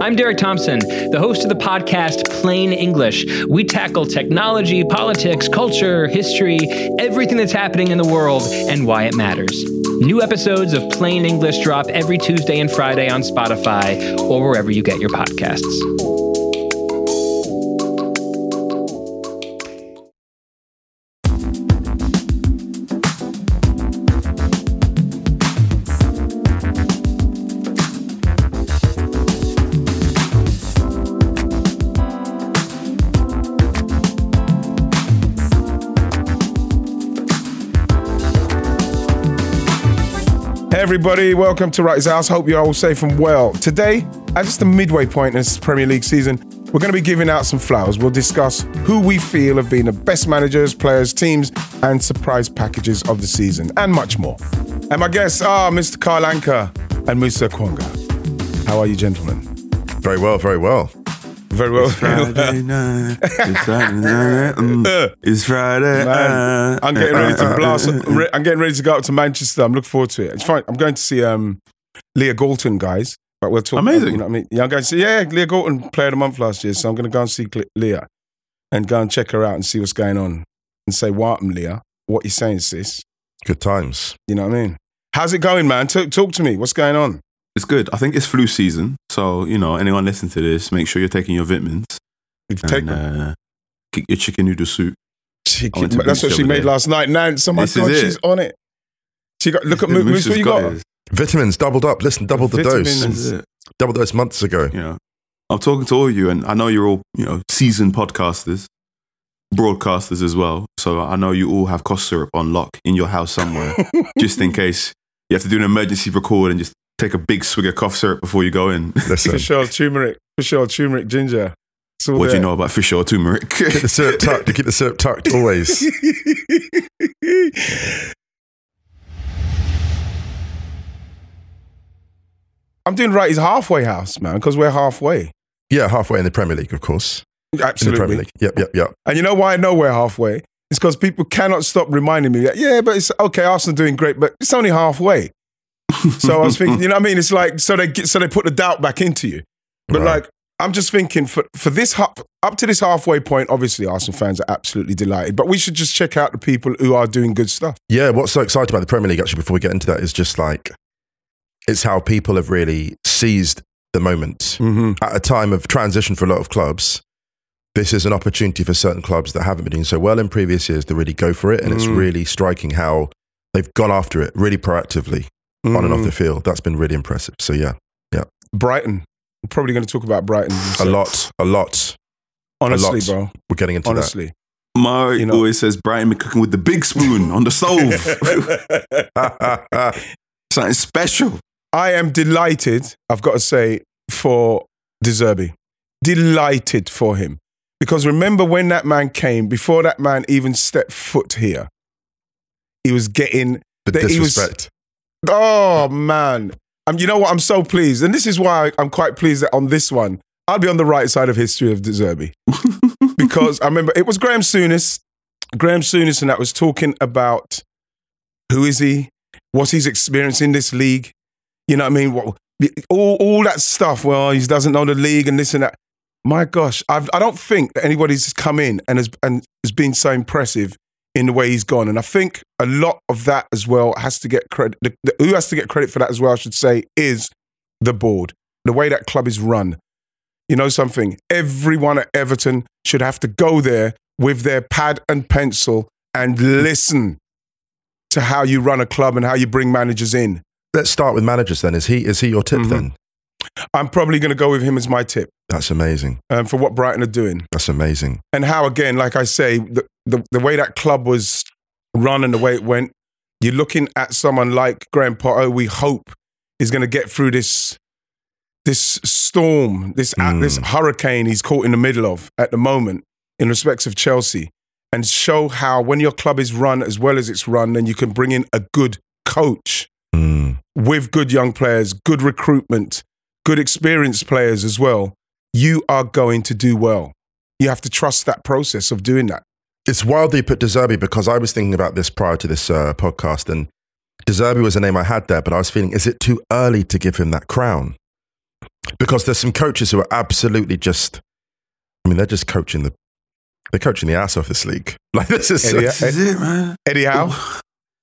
I'm Derek Thompson, the host of the podcast Plain English. We tackle technology, politics, culture, history, everything that's happening in the world, and why it matters. New episodes of Plain English drop every Tuesday and Friday on Spotify or wherever you get your podcasts. Everybody, welcome to Wrighty's House. Hope you're all safe and well. Today, at just the midway point in this Premier League season, we're going to be giving out some flowers. We'll discuss who we feel have been the best managers, players, teams, and surprise packages of the season, and much more. And my guests are Mr. Carl Anka and Musa Okwonga. How are you, gentlemen? Very well, very well. Very well. Friday night. It's Friday night. mm, It's Friday. Man, I'm getting ready to blast. re- I'm getting ready to go up to Manchester. I'm looking forward to it. It's fine. I'm going to see um, Leah Galton, guys. But we'll talk. Amazing. You know what I mean? Yeah, I'm going to see. Yeah, Leah Galton, Player of the Month last year. So I'm going to go and see Cle- Leah and go and check her out and see what's going on and say, "What, Leah? What you saying, sis? Good times. You know what I mean? How's it going, man? Talk, talk to me. What's going on? It's good. I think it's flu season. So, you know, anyone listening to this, make sure you're taking your vitamins. You've And, taken uh, kick your chicken noodle soup. chicken. went to That's what she made day. last night. Nance, oh my This god, she's on it. She got look at The Moose. Moose What you got? his. Vitamins doubled up. Listen, double the Vitamins. dose. This is it. Double dose months ago. You know, I'm talking to all of you, and I know you're all, you know, seasoned podcasters, broadcasters as well. So I know you all have cough syrup on lock in your house somewhere, just in case you have to do an emergency record and just take a big swig of cough syrup before you go in. Listen, Fish oil, turmeric, fish oil, turmeric, ginger. It's all what do you know about fish oil turmeric? keep the syrup tucked. You keep the syrup tucked always. I'm doing right. He's halfway house, man, because we're halfway. Yeah, halfway in the Premier League, of course. In the Premier Absolutely. League. Yep, yep, yep. And you know why I know we're halfway? It's because people cannot stop reminding me that, yeah, but it's okay, Arsenal doing great, but it's only halfway. So I was thinking, you know what I mean? It's like, so they get, so they put the doubt back into you. But Right. like, I'm just thinking for, for this, up to this halfway point, obviously Arsenal fans are absolutely delighted, but we should just check out the people who are doing good stuff. Yeah, what's so exciting about the Premier League, actually, before we get into that, is just like, it's how people have really seized the moment. Mm-hmm. At a time of transition for a lot of clubs, this is an opportunity for certain clubs that haven't been doing so well in previous years to really go for it. And it's Mm. really striking how they've gone after it really proactively on and Mm. off the field. That's been really impressive. So, yeah, yeah. Brighton. We're probably going to talk about Brighton. a lot, a lot. Honestly, lot. bro. We're getting into that. Honestly. Mo You know- always says Brighton be cooking with the big spoon on the stove. Something special. I am delighted, I've got to say, for De Zerbi. Delighted for him. Because remember when that man came, before that man even stepped foot here, he was getting, the That he was- disrespect. Oh man. Um, you know what? I'm so pleased. And this is why I'm quite pleased that on this one, I'll be on the right side of history of Zerbi. because I remember it was Graham Souness, Graham Souness, and that was talking about who is he, what's his experience in this league. You know what I mean? What, all, all that stuff. Well, he doesn't know the league and this and that. My gosh, I've, I don't think that anybody's come in and has and has been so impressive in the way he's gone. And I think a lot of that as well has to get credit. Who has to get credit for that as well? I should say is the board, the way that club is run. You know something? Everyone at Everton should have to go there with their pad and pencil and listen to how you run a club and how you bring managers in. Let's start with managers then. Is he is he your tip Mhm. then? I'm probably going to go with him as my tip That's amazing. um, for what Brighton are doing. That's amazing. and how again, like I say, the, the the way that club was run and the way it went, you're looking at someone like Graham Potter. We hope is going to get through this this storm, this uh, this Mm. hurricane he's caught in the middle of at the moment in respects of Chelsea, and show how when your club is run as well as it's run, then you can bring in a good coach Mm. with good young players, good recruitment, good experienced players as well, you are going to do well. You have to trust that process of doing that. It's wild that you put De Zerbi because I was thinking about this prior to this uh, podcast, and De Zerbi was a name I had there, but I was feeling, is it too early to give him that crown? because there's some coaches who are absolutely just. I mean, they're just coaching the. They're coaching the ass off this league. Like this is Eddie- This is it, man. Eddie Howe,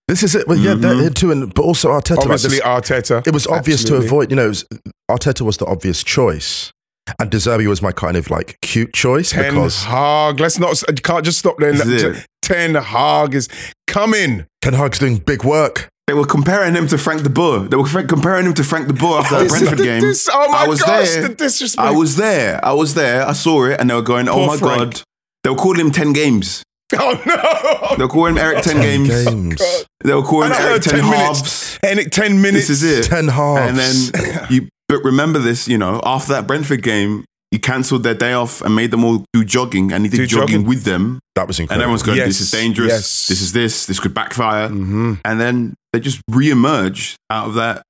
this is it. Well, yeah, Mhm. they're too, and but also Arteta. like obviously this- Arteta. it was obvious Absolutely. to avoid. You know, it was, Arteta was the obvious choice, and De Zerbi was my kind of like cute choice Ten because Hag. Let's not. You can't just stop there. This. Ten Hag is coming. Ten Hag's doing big work. They were comparing him to Frank de Boer. They were comparing him to Frank de Boer after that Brentford game. this- oh my I was gosh, there. the disrespect. I was there. I was there. I saw it, and they were going, "Oh my Frank. god!" They were calling him ten games. Oh no! They were calling him Eric ten, games. games. They were calling him Eric ten, 10 halves. minutes. And ten minutes. This is it. Ten halves. And then you, but remember this, you know, after that Brentford game, he cancelled their day off and made them all do jogging, and he did jogging, jogging. with them. that was incredible. And everyone's going, Yes, "This is dangerous. yes. This is this. This could backfire." hmm And then they just re-emerge out of that,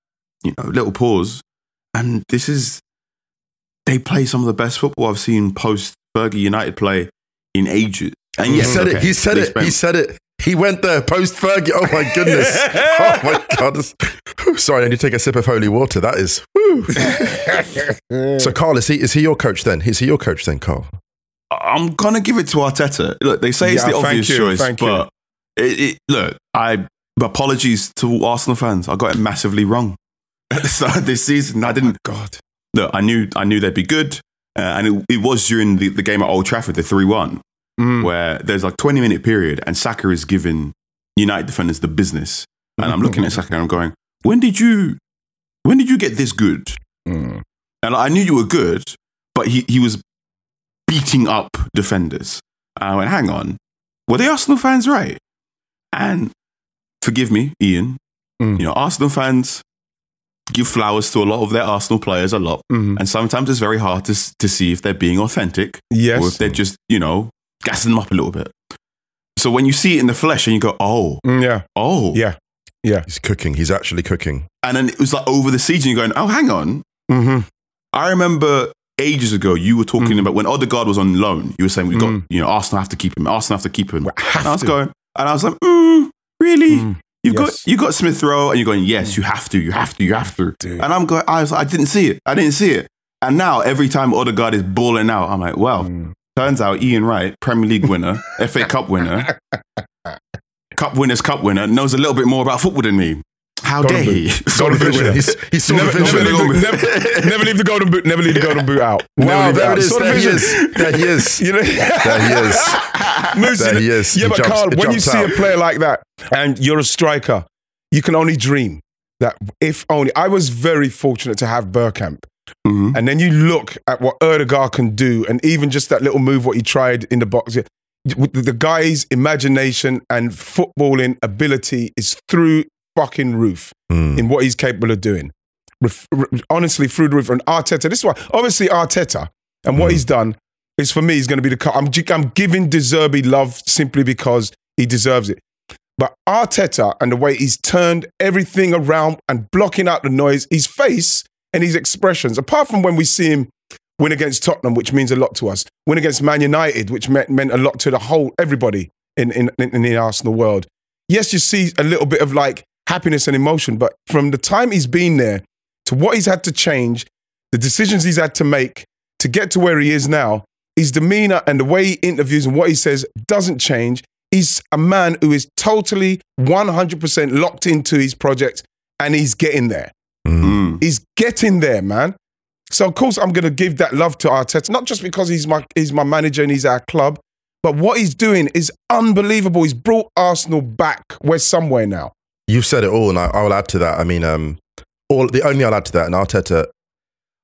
you know, little pause. And this is, they play some of the best football I've seen post Fergie United play in ages. And he yes, said okay, it. He said it. spent- He said it. He went there post Fergie. Oh my goodness. oh my god. This- Sorry, I need to take a sip of holy water. That is. whew. So, Carl, is he is he your coach then? Is he your coach then, Carl? I'm gonna give it to Arteta. Look, they say it's Yeah, the thank obvious you, choice, thank you. but it, it, look, I apologies to Arsenal fans. I got it massively wrong at the start of this season. I didn't God. look. I knew I knew they'd be good, uh, and it, it was during the, the game at Old Trafford, the three one, Mm. where there's like 20 minute period, and Saka is giving United defenders the business, and I'm looking at Saka and I'm going, when did you, when did you get this good? Mm. And I knew you were good, but he, he was beating up defenders. And I went, hang on, were they Arsenal fans right? And forgive me, Ian, Mm. you know, Arsenal fans give flowers to a lot of their Arsenal players a lot. Mhm. And sometimes it's very hard to, to see if they're being authentic Yes. or if they're just, you know, gassing them up a little bit. So when you see it in the flesh and you go, oh, Mm, yeah. oh. Yeah. Yeah. He's cooking. He's actually cooking. And then it was like over the season, you're going, oh, hang on, hmm I remember ages ago you were talking Mm. about when Odegaard was on loan. You were saying we got Mm. you know Arsenal have to keep him. Arsenal have to keep him. We have and I was to. going, and I was like, mm, really? Mm. You've Yes. got you got Smith Rowe, and you're going, yes, you have to, you have to, you have to. Dude. And I'm going, I was, like, I didn't see it. I didn't see it. And now every time Odegaard is balling out, I'm like, well, Mm. Turns out Ian Wright, Premier League winner, FA Cup winner, Cup winners, Cup winner, knows a little bit more about football than me. How Golden dare boot. he? Golden boot winner. He's, he saw Never, the never, vision. leave the, never, never leave the golden boot. Never leave the golden boot out. Wow, there it is. Saw the There he vision. is. There he is. You know, There he is. There he is. Yeah, He but jumps- Carl, when you see out. a player like that and you're a striker, you can only dream that if only I was very fortunate to have Bergkamp. Mhm. And then you look at what Odegaard can do, and even just that little move, what he tried in the box. yeah, The guy's imagination and footballing ability is through fucking roof Mm. in what he's capable of doing. Ref- r- honestly, through the roof. And Arteta, this is why, obviously, Arteta and what Mm. he's done is for me, he's going to be the. I'm, I'm giving De Zerbi love simply because he deserves it. But Arteta and the way he's turned everything around and blocking out the noise, his face and his expressions, apart from when we see him win against Tottenham, which means a lot to us, win against Man United, which meant, meant a lot to the whole, everybody in, in, in the Arsenal world. Yes, you see a little bit of like happiness and emotion, but from the time he's been there to what he's had to change, the decisions he's had to make to get to where he is now, his demeanor and the way he interviews and what he says doesn't change. He's a man who is totally 100% locked into his project and he's getting there. Mm. He's getting there, man. So of course I'm going to give that love to Arteta, not just because he's my he's my manager and he's our club, but what he's doing is unbelievable. He's brought Arsenal back. We're somewhere now. You've said it all, and I, will add to that. I mean, um, all the only I'll add to that, and Arteta.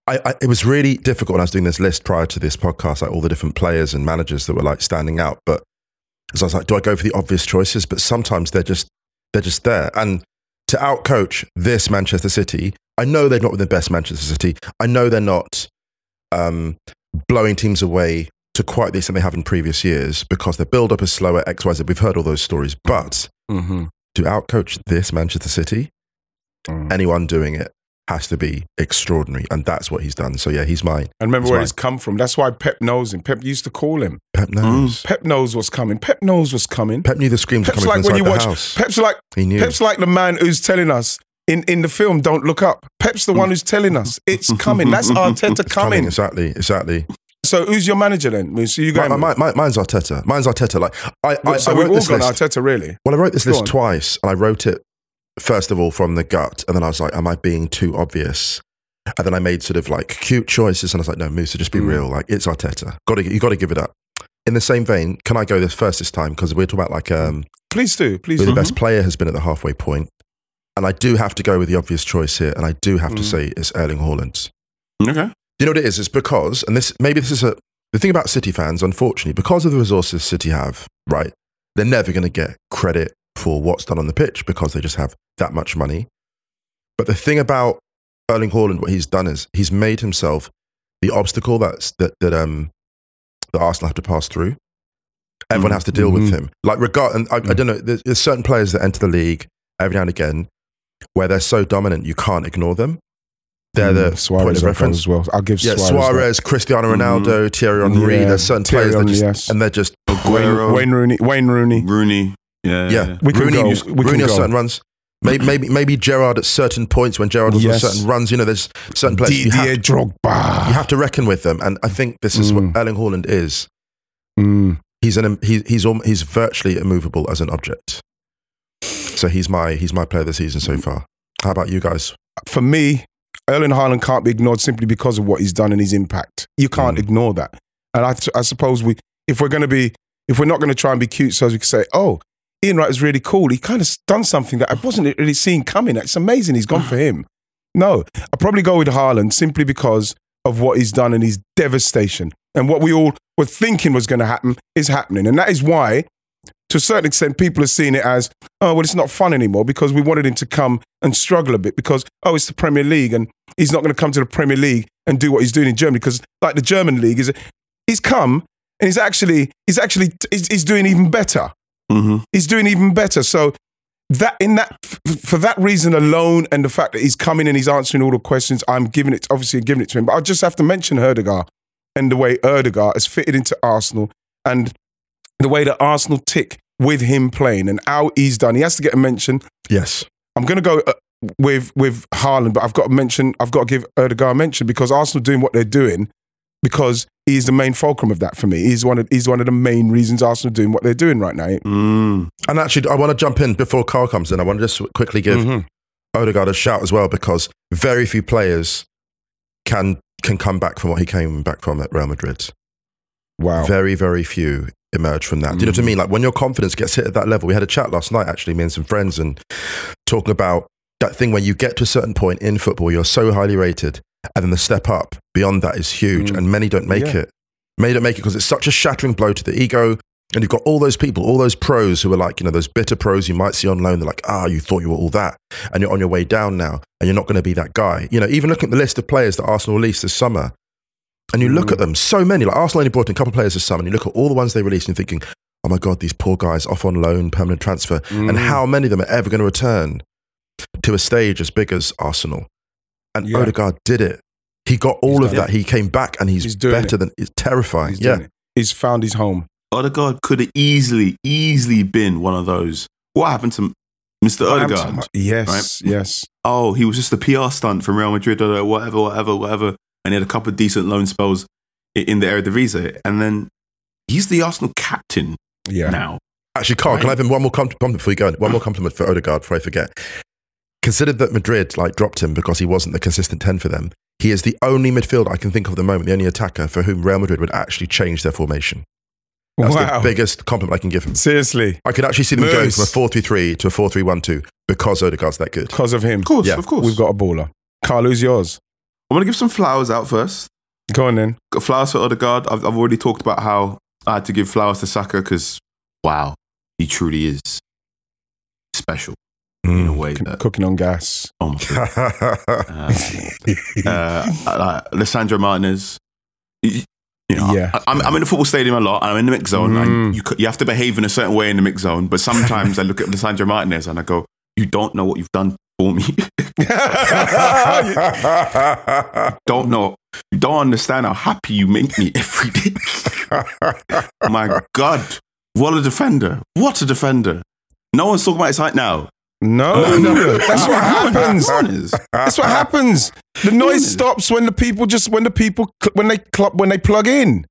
I, I, it was really difficult when I was doing this list prior to this podcast, like all the different players and managers that were like standing out. But as I was like, do I go for the obvious choices? But sometimes they're just they're just there. And to outcoach this Manchester City, I know they're not the best Manchester City. I know they're not um, blowing teams away to quite the extent they have in previous years because their build up is slower. X Y Z. We've heard all those stories, but Mm-hmm. to outcoach this Manchester City, anyone doing it has to be extraordinary, and that's what he's done. So yeah, he's mine. And remember He's where mine. it's come from. That's why Pep knows him. Pep used to call him. Pep knows. Mm. Pep knows what's coming. Pep knows what's coming. Pep knew the screams Pep's coming like when you the watch. house. Pep's like he knew. Pep's like the man who's telling us in, in the film Don't Look Up. Pep's the one who's telling us it's coming. That's Arteta coming. coming. Exactly. Exactly. So who's your manager then? So you My, going? my, my, mine's Arteta. Mine's Arteta. Like I, I, so I we've all this gone list. Arteta, really. Well, I wrote this Go list on. twice, and I wrote it first of all from the gut, and then I was like, "Am I being too obvious?" And then I made sort of like cute choices, and I was like, "No, Musa, just be Mm. real. Like it's Arteta. Got to you got to give it up." In the same vein, can I go this first this time because we're talking about like um, Please do. Please who do. the best player has been at the halfway point, and I do have to go with the obvious choice here, and I do have to Mm. say it's Erling Haaland. Okay. Do you know what it is? It's because, and this maybe this is a the thing about City fans, unfortunately, because of the resources City have, right? They're never going to get credit for what's done on the pitch because they just have that much money. But the thing about Erling Haaland, what he's done is he's made himself the obstacle that's that that um that Arsenal have to pass through. Everyone Mhm. has to deal with Mhm. him. Like regard, and I, I don't know. There's, there's certain players that enter the league every now and again where they're so dominant you can't ignore them. They're the Mm, point of reference. as well. I'll give Yeah, Suarez. Suarez, Cristiano Ronaldo, Thierry Henry. Yeah, There's certain Thierry players that just, yes. and they're just that. Wayne, Aguero, Wayne Rooney. Wayne Rooney. Rooney. Yeah. yeah. We can Rooney, go. used- We Rooney on go. certain runs. Maybe, maybe, maybe Gerrard at certain points when Gerrard was Yes. on certain runs. You know, there's certain players you Didier have, Drogba. you have to reckon with them, and I think this is Mm. what Erling Haaland is. Mm. He's an he, he's he's virtually immovable as an object. So he's my he's my player of the season so far. How about you guys? For me, Erling Haaland can't be ignored simply because of what he's done and his impact. You can't Mm. ignore that. And I, I suppose we, if we're going to be, if we're not going to try and be cute, so as we can say, oh, Ian Wright is really cool. He kind of done something that I wasn't really seeing coming. It's amazing. He's gone for him. No, I'll probably go with Haaland simply because of what he's done and his devastation. And what we all were thinking was going to happen is happening. And that is why, to a certain extent, people are seeing it as, oh, well, it's not fun anymore because we wanted him to come and struggle a bit because, oh, it's the Premier League and he's not going to come to the Premier League and do what he's doing in Germany because, like, the German league is, he's come and he's actually, he's actually, he's, he's doing even better hmm he's doing even better. So that in that f- for that reason alone, and the fact that he's coming and he's answering all the questions, I'm giving it obviously giving it to him. But I just have to mention Odegaard and the way Odegaard has fitted into Arsenal and the way that Arsenal tick with him playing and how he's done. He has to get a mention. Yes, I'm going to go uh, with with Haaland, but I've got to mention. I've got to give Odegaard a mention because Arsenal doing what they're doing because he's the main fulcrum of that for me. He's one of he's one of the main reasons Arsenal are doing what they're doing right now. Mm. and actually, I want to jump in before Carl comes in. I want to just quickly give Mhm. Odegaard a shout as well because very few players can can come back from what he came back from at Real Madrid. Wow. Very, very few emerge from that. Do you know what I Mm. mean? Like when your confidence gets hit at that level. We had a chat last night, actually, me and some friends, and talking about that thing when you get to a certain point in football, you're so highly rated, and then the step up beyond that is huge, Mm. and many don't make Yeah. it. Many don't make it because it's such a shattering blow to the ego. And you've got all those people, all those pros who are like, you know, those bitter pros you might see on loan. They're like, ah, you thought you were all that. And you're on your way down now. And you're not going to be that guy. You know, even looking at the list of players that Arsenal released this summer, and you look Mm. at them, so many. Like Arsenal only brought in a couple of players this summer, and you look at all the ones they released and you're thinking, oh my God, these poor guys off on loan, permanent transfer. And Mm. how many of them are ever going to return to a stage as big as Arsenal? And Yeah. Odegaard did it. He got all He's of done that. He came back and he's, He's doing better it. than it's terrifying. He's yeah. it. He's found his home. Odegaard could have easily, easily been one of those. What happened to Mr. Odegaard? Yes, yes. Oh, he was just a PR stunt from Real Madrid or whatever, whatever, whatever. And he had a couple of decent loan spells in the Eredivisie. And then he's the Arsenal captain Yeah. now. Actually, Carl, can I have him one more compliment before you go? One more compliment for Odegaard before I forget. Considered that Madrid like dropped him because he wasn't the consistent ten for them. He is the only midfielder I can think of at the moment, the only attacker for whom Real Madrid would actually change their formation. That's wow. the biggest compliment I can give him. Seriously, I could actually see them going from a 4 3 3 to a 4 3 1 2 because Odegaard's that good. because of him. Of course, Yeah, of course. We've got a baller. Carl, who's yours? I'm going to give some flowers out first. Go on then. Got flowers for Odegaard. I've, I've already talked about how I had to give flowers to Saka because, wow, he truly is special in a way C- that, Cooking on gas. oh my God. Uh, uh, like Lissandro Martinez. You you know, Yeah. I, I'm, I'm in the football stadium a lot. and I'm in the mix zone. Mm. And you, you have to behave in a certain way in the mix zone. But sometimes I look at Lissandro Martinez and I go, "You don't know what you've done for me. don't know. You don't understand how happy you make me every day. My God, what a defender! What a defender! No one's talking about his height now. No, no, that's what happens. That's what happens. The noise stops when the people just when the people cl- when they club when they plug in.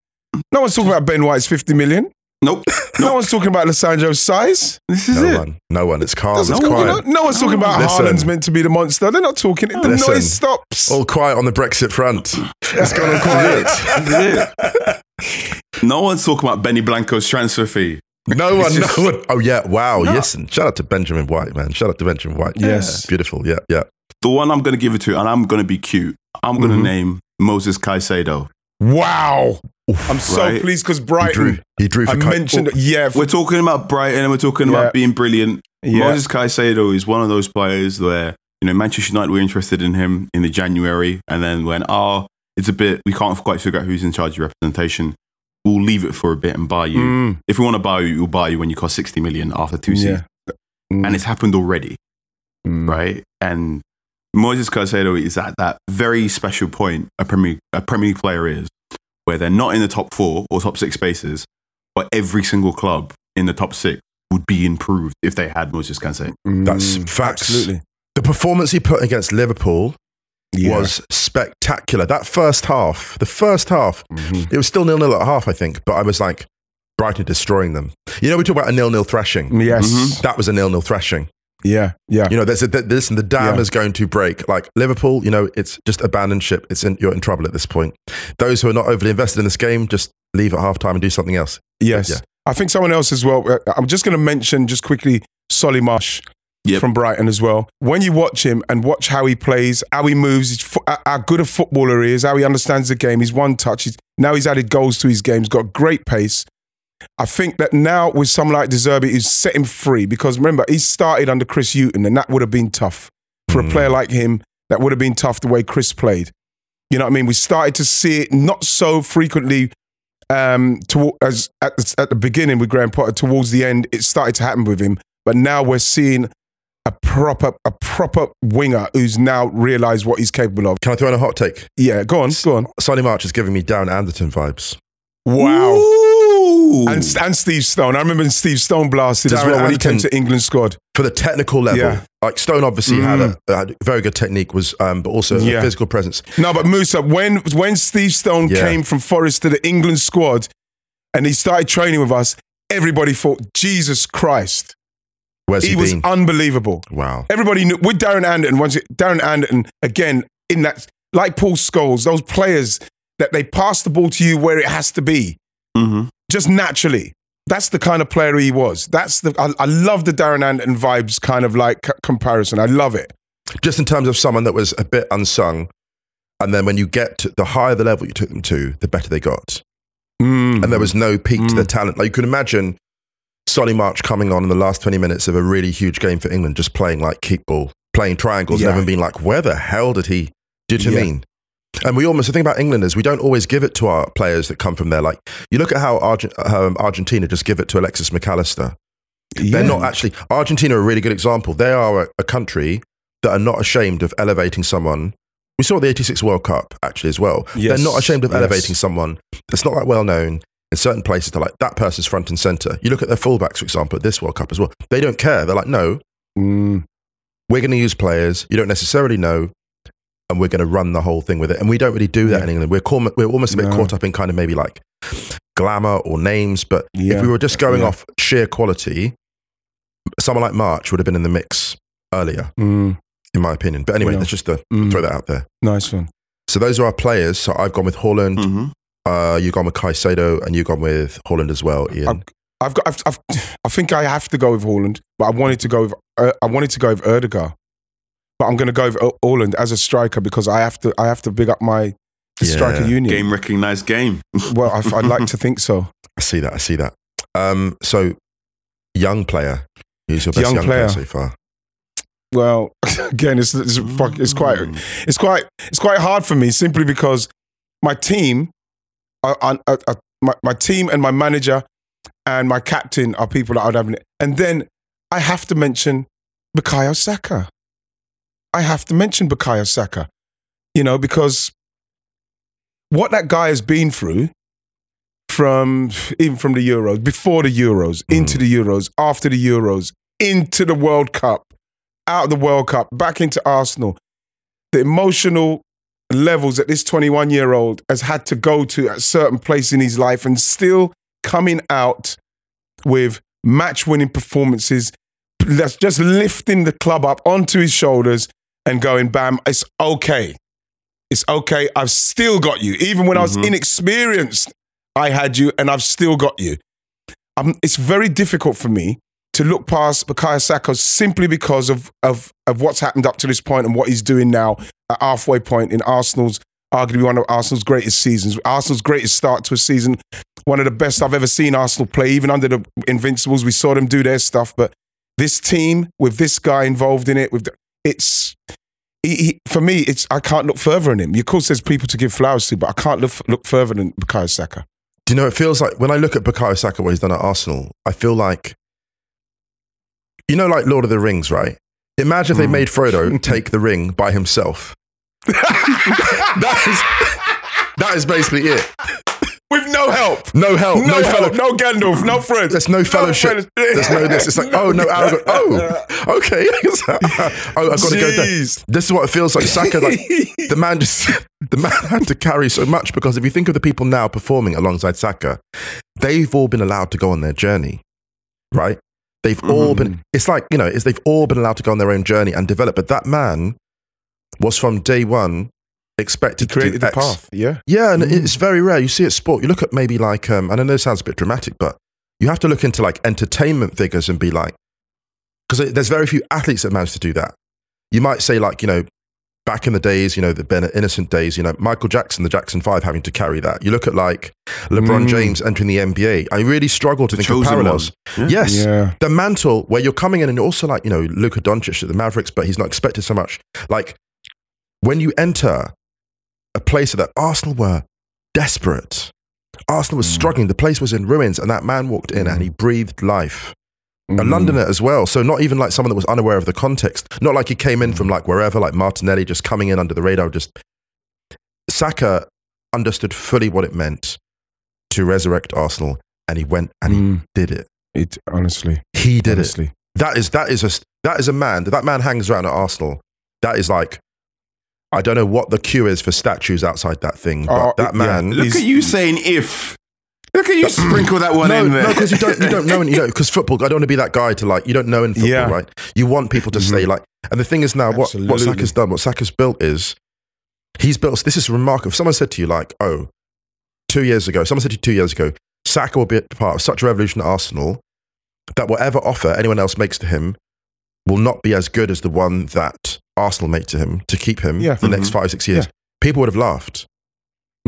No one's talking about Ben White's fifty million. Nope. No one's talking about Lissandro's size. This is No it. one. No one. It's calm. It's You know, quiet. no one's talking about Listen. Haaland's meant to be the monster. They're not talking. The Listen. noise stops. All quiet on the Brexit front. It's gone on quiet. This is it. No one's talking about Benny Blanco's transfer fee. No one, just- no one. Oh yeah, wow. No. Listen, shout out to Benjamin White, man. Shout out to Benjamin White. Yes. beautiful. Yeah, yeah. The one I'm going to give it to, and I'm going to be cute. I'm going to Mhm. name Moses Caicedo. Wow. I'm so Right. pleased because He drew. Brighton. He drew for I Kai- mentioned, yeah, We're talking about Brighton and we're talking Yeah. about being brilliant. yeah. Moses Caicedo is one of those players where, you know, Manchester United were interested in him in the January and then when, oh, it's a bit, we can't quite figure out who's in charge of representation. We'll leave it for a bit and buy you. Mm, If we want to buy you, we'll buy you when you cost 60 million after two yeah. seasons. Mm, And it's happened already. mm. right? And Moises Caicedo is at that very special point a Premier, a Premier League player is, where they're not in the top four or top six spaces, but every single club in the top six would be improved if they had Moises Caicedo. That's Mm, facts. Absolutely. The performance he put against Liverpool Yeah. was spectacular. That first half, the first half, Mhm. it was still nil nil at half, I think. But I was like, Brighton destroying them. You know, we talk about a nil nil thrashing. Yes. Mhm. That was a nil nil thrashing. Yeah. Yeah. You know, there's a, th- listen, the dam Yeah. is going to break. Like Liverpool, you know, it's just abandon ship. It's in, you're in trouble at this point. Those who are not overly invested in this game, just leave at half time and do something else. Yes. Yeah. I think someone else as well. uh, I'm just going to mention just quickly Solly March Yep. from Brighton as well. When you watch him and watch how he plays, how he moves, how good a footballer he is, how he understands the game. He's one touch. He's, now he's added goals to his game. He's got great pace. I think that now with someone like De Zerbi, he's set him free because remember, he started under Chris Hughton and that would have been tough. For a Mm. player like him, that would have been tough the way Chris played. You know what I mean? We started to see it not so frequently um, to, as at the, at the beginning with Graham Potter. Towards the end, it started to happen with him. But now we're seeing a proper a proper winger who's now realised what he's capable of. Can I throw in a hot take? Yeah, go on, go on. Solly March is giving me Darren Anderton vibes. Wow. Ooh. And, and Steve Stone. I remember Steve Stone blasted as well when he came to England squad. For the technical level, Yeah. like Stone obviously had, Mm. a, had a very good technique, was um, but also Yeah. physical presence. No, but Musa, when when Steve Stone Yeah. came from Forest to the England squad and he started training with us, everybody thought, Jesus Christ. Where's he, He was unbelievable. wow. Everybody knew with Darren Anderton. Once it, Darren Anderton again in that, like Paul Scholes, those players that they pass the ball to you where it has to be, Mhm. just naturally. That's the kind of player he was. That's the. I, I love the Darren Anderton vibes kind of like c- comparison. I love it. Just in terms of someone that was a bit unsung, and then when you get to the higher the level you took them to, the better they got. Mm. and there was no peak to their Mm. talent. Like you could imagine Solly March coming on in the last 20 minutes of a really huge game for England, just playing like keep kickball, playing triangles, Yeah. and everyone being like, where the hell did he, do you know what I Yeah. mean? And we almost, the thing about England is we don't always give it to our players that come from there. Like you look at how Argent, um, Argentina just give it to Alexis Mac Allister. They're not actually, Argentina are a really good example. They are a, a country that are not ashamed of elevating someone. We saw the 86 World Cup actually as well. Yes. They're not ashamed of Yes. elevating someone that's not that well known. In certain places, they're like, that person's front and center. You look at their fullbacks, for example, at this World Cup as well. They don't care. They're like, no, Mm. we're going to use players you don't necessarily know, and we're going to run the whole thing with it. And we don't really do that Yeah. in England. We're, call, we're almost a bit No. caught up in kind of maybe like glamour or names. But Yeah. if we were just going Yeah. off sheer quality, someone like March would have been in the mix earlier, Mm. in my opinion. But anyway, let's just uh, Mm. throw that out there. Nice one. So those are our players. So I've gone with Haaland. Mhm. Uh, you've gone with Caicedo, and you've gone with Haaland as well, Ian. I've, I've got. I've, I've, I think I have to go with Haaland, but I wanted to go with. Uh, I wanted to go with Odegaard, but I'm going to go with Haaland as a striker because I have to. I have to big up my Yeah. striker union. Game recognized game. Well, I, I'd like to think so. I see that. I see that. Um, so young player. Who's your best Young young, player. player. so far? Well, again, it's it's, it's quite it's quite it's quite hard for me simply because my team, my, my team and my manager and my captain are people that I'd have, and then I have to mention Bukayo Saka. I have to mention Bukayo Saka, you know, because what that guy has been through from even from the Euros, before the Euros, mm-hmm. into the Euros, after the Euros, into the World Cup, out of the World Cup, back into Arsenal, the emotional levels that this 21 year old has had to go to at certain place in his life and still coming out with match winning performances that's just lifting the club up onto his shoulders and going bam it's okay. It's okay. I've still got you. Even when i was inexperienced i had you and i've still got you. Um, it's very difficult for me to look past Bukayo Saka simply because of, of, of what's happened up to this point and what he's doing now at halfway point in Arsenal's, arguably one of Arsenal's greatest seasons, Arsenal's greatest start to a season, one of the best I've ever seen Arsenal play, even under the Invincibles. We saw them do their stuff, but this team with this guy involved in it, with the, it's he, he, for me, it's I can't look further than him. Of course, there's people to give flowers to, but I can't look look further than Bukayo Saka. Do you know, it feels like when I look at Bukayo Saka, what he's done at Arsenal, I feel like, you know, like Lord of the Rings, right? Imagine if they hmm. made Frodo take the ring by himself. that, is, that is basically it. With no help. No help, no, No, fellow. no Gandalf, no friends. There's no fellowship. friends. There's no this. It's like, oh, no, Aragorn. Oh, okay. oh, I've got to go there. Jeez. This is what it feels like. Saka, like, the man just, the man had to carry so much because if you think of the people now performing alongside Saka, they've all been allowed to go on their journey, right? They've all been, it's like, you know, it's, they've all been allowed to go on their own journey and develop. But that man was from day one expected to created do the X. path. Yeah. Yeah, and it's very rare. You see it sport. You look at maybe like, um, and I know it sounds a bit dramatic, but you have to look into like entertainment figures and be like, because there's very few athletes that manage to do that. You might say like, you know, back in the days, you know, the Ben Innocent days, you know, Michael Jackson, the Jackson Five, having to carry that. You look at like LeBron Mm. James entering the NBA. I really struggle to think of parallels. Yeah. Yes, Yeah. the mantle where you're coming in and also like you know Luka Doncic at the Mavericks, but he's not expected so much. Like when you enter a place that Arsenal were desperate, Arsenal was struggling. The place was in ruins, and that man walked in and he breathed life. A Mm. Londoner as well, so not even like someone that was unaware of the context. Not like he came in from like wherever, like Martinelli, just coming in under the radar. Just Saka understood fully what it meant to resurrect Arsenal, and he went and he Mm. did it. It honestly, He did it. honestly. That is that is a that is a man. That man hangs around at Arsenal. That is like I don't know what the queue is for statues outside that thing, but Oh, that yeah. man. Look He's- at you saying if. Look at you sprinkle that one No, in there. no, because you don't you don't know, and you know, because football. I don't want to be that guy to like you don't know in football, Yeah. right? You want people to stay mm-hmm. like. And the thing is now, what what. Saka's done, what Saka's built is, he's built. This is remarkable. If someone said to you like, oh, two years ago, someone said to you two years ago, Saka will be a part of such a revolution at Arsenal that whatever offer anyone else makes to him will not be as good as the one that Arsenal make to him to keep him Yeah. for the next mm-hmm. five six years. Yeah. People would have laughed,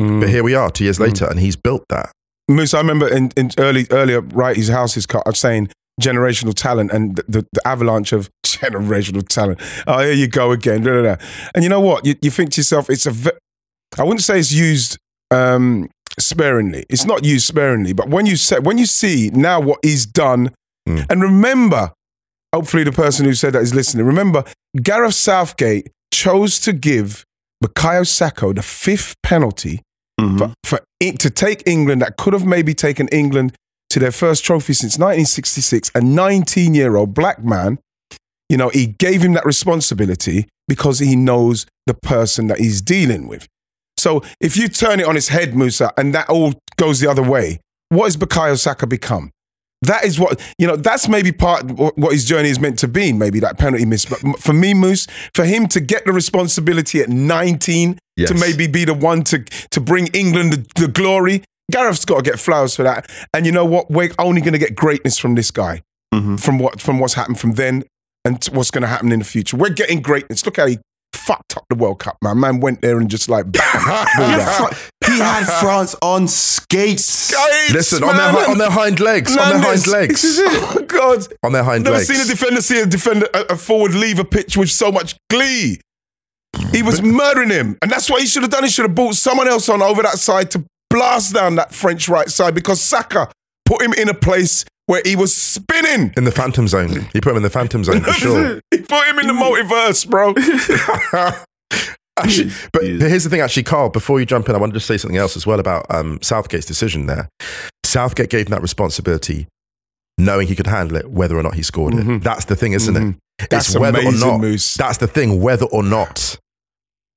Mm. but here we are, two years mm. later, and he's built that. Moose, I remember in, in early earlier, right, his house is cut. I was saying generational talent and the, the, the avalanche of generational talent. Oh, here you go again. da, da, da. And you know what? You, you think to yourself, it's a. Ve- I wouldn't say it's used um, sparingly. It's not used sparingly, but when you say when you see now what he's done, Mm. and remember, hopefully the person who said that is listening. Remember, Gareth Southgate chose to give Bukayo Saka the fifth penalty Mhm. for, for to take England that could have maybe taken England to their first trophy since 1966, a 19 year old black man, you know, he gave him that responsibility because he knows the person that he's dealing with. So if you turn it on its head, Musa, and that all goes the other way, what has Bukayo Saka become? That is what, you know, that's maybe part of what his journey is meant to be, maybe that penalty miss. But for me, Moose, for him to get the responsibility at 19 Yes. to maybe be the one to, to bring England the, the glory, Gareth's got to get flowers for that. And you know what? We're only going to get greatness from this guy, Mhm. from, what, from what's happened from then and what's going to happen in the future. We're getting greatness. Look how he fucked up the World Cup, man. Man went there and just like, bam, he had France on skates. Skates, Listen, on their, hi- on their hind legs, on their hind legs, This is it. Oh, God. on their hind legs. Never legs. seen a defender see a defender a, a forward leave a pitch with so much glee. He was murdering him, and that's what he should have done. He should have brought someone else on over that side to blast down that French right side because Saka put him in a place where he was spinning. in the phantom zone. He put him in the phantom zone for sure. he put him in the multiverse, bro. Actually, but here's the thing, actually, Carl. Before you jump in, I wanted to say something else as well about um, Southgate's decision. There, Southgate gave him that responsibility knowing he could handle it, whether or not he scored Mhm. it. That's the thing, isn't Mhm. it? That's it's whether amazing, or not. Moose. That's the thing, whether or not.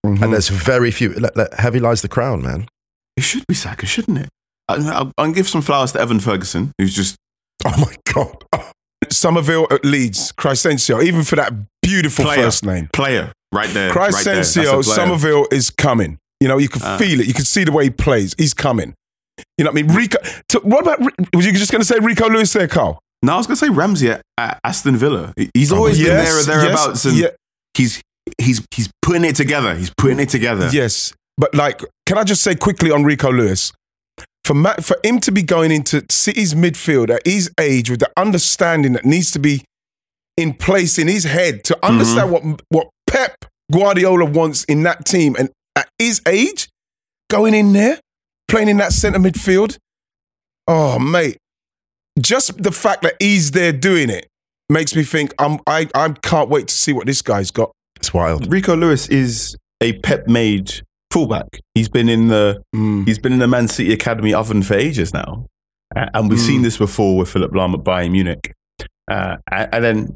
Mhm. And there's very few. Heavy lies the crown, man. It should be Saka, shouldn't it? I, I'll, I'll give some flowers to Evan Ferguson, who's just Oh my god. Summerville at Leeds, Crysencio, even for that beautiful Player. first name. player right there. right. Crysencio, player. Summerville is coming. You know, you can Ah. feel it. You can see the way he plays. He's coming. You know what I mean? Rico, to, what about, was you just going to say Rico Lewis there, Carl? No, I was going to say Ramsey at, at Aston Villa. He's always been there or thereabouts, and yeah, he's he's he's putting it together. He's putting it together. yes. But like, can I just say quickly on Rico Lewis? For, Ma- for him to be going into City's midfield at his age with the understanding that needs to be in place in his head to mm-hmm. understand what what Pep Guardiola wants in that team, and at his age, going in there, playing in that centre midfield. Oh, mate, just the fact that he's there doing it makes me think I'm, I I can't wait to see what this guy's got. It's wild. Rico Lewis is a Pep-made fullback. He's been in the he's been in the Man City academy oven for ages now, Uh, and we've Mm. seen this before with Philipp Lahm at Bayern Munich. Uh, and and then,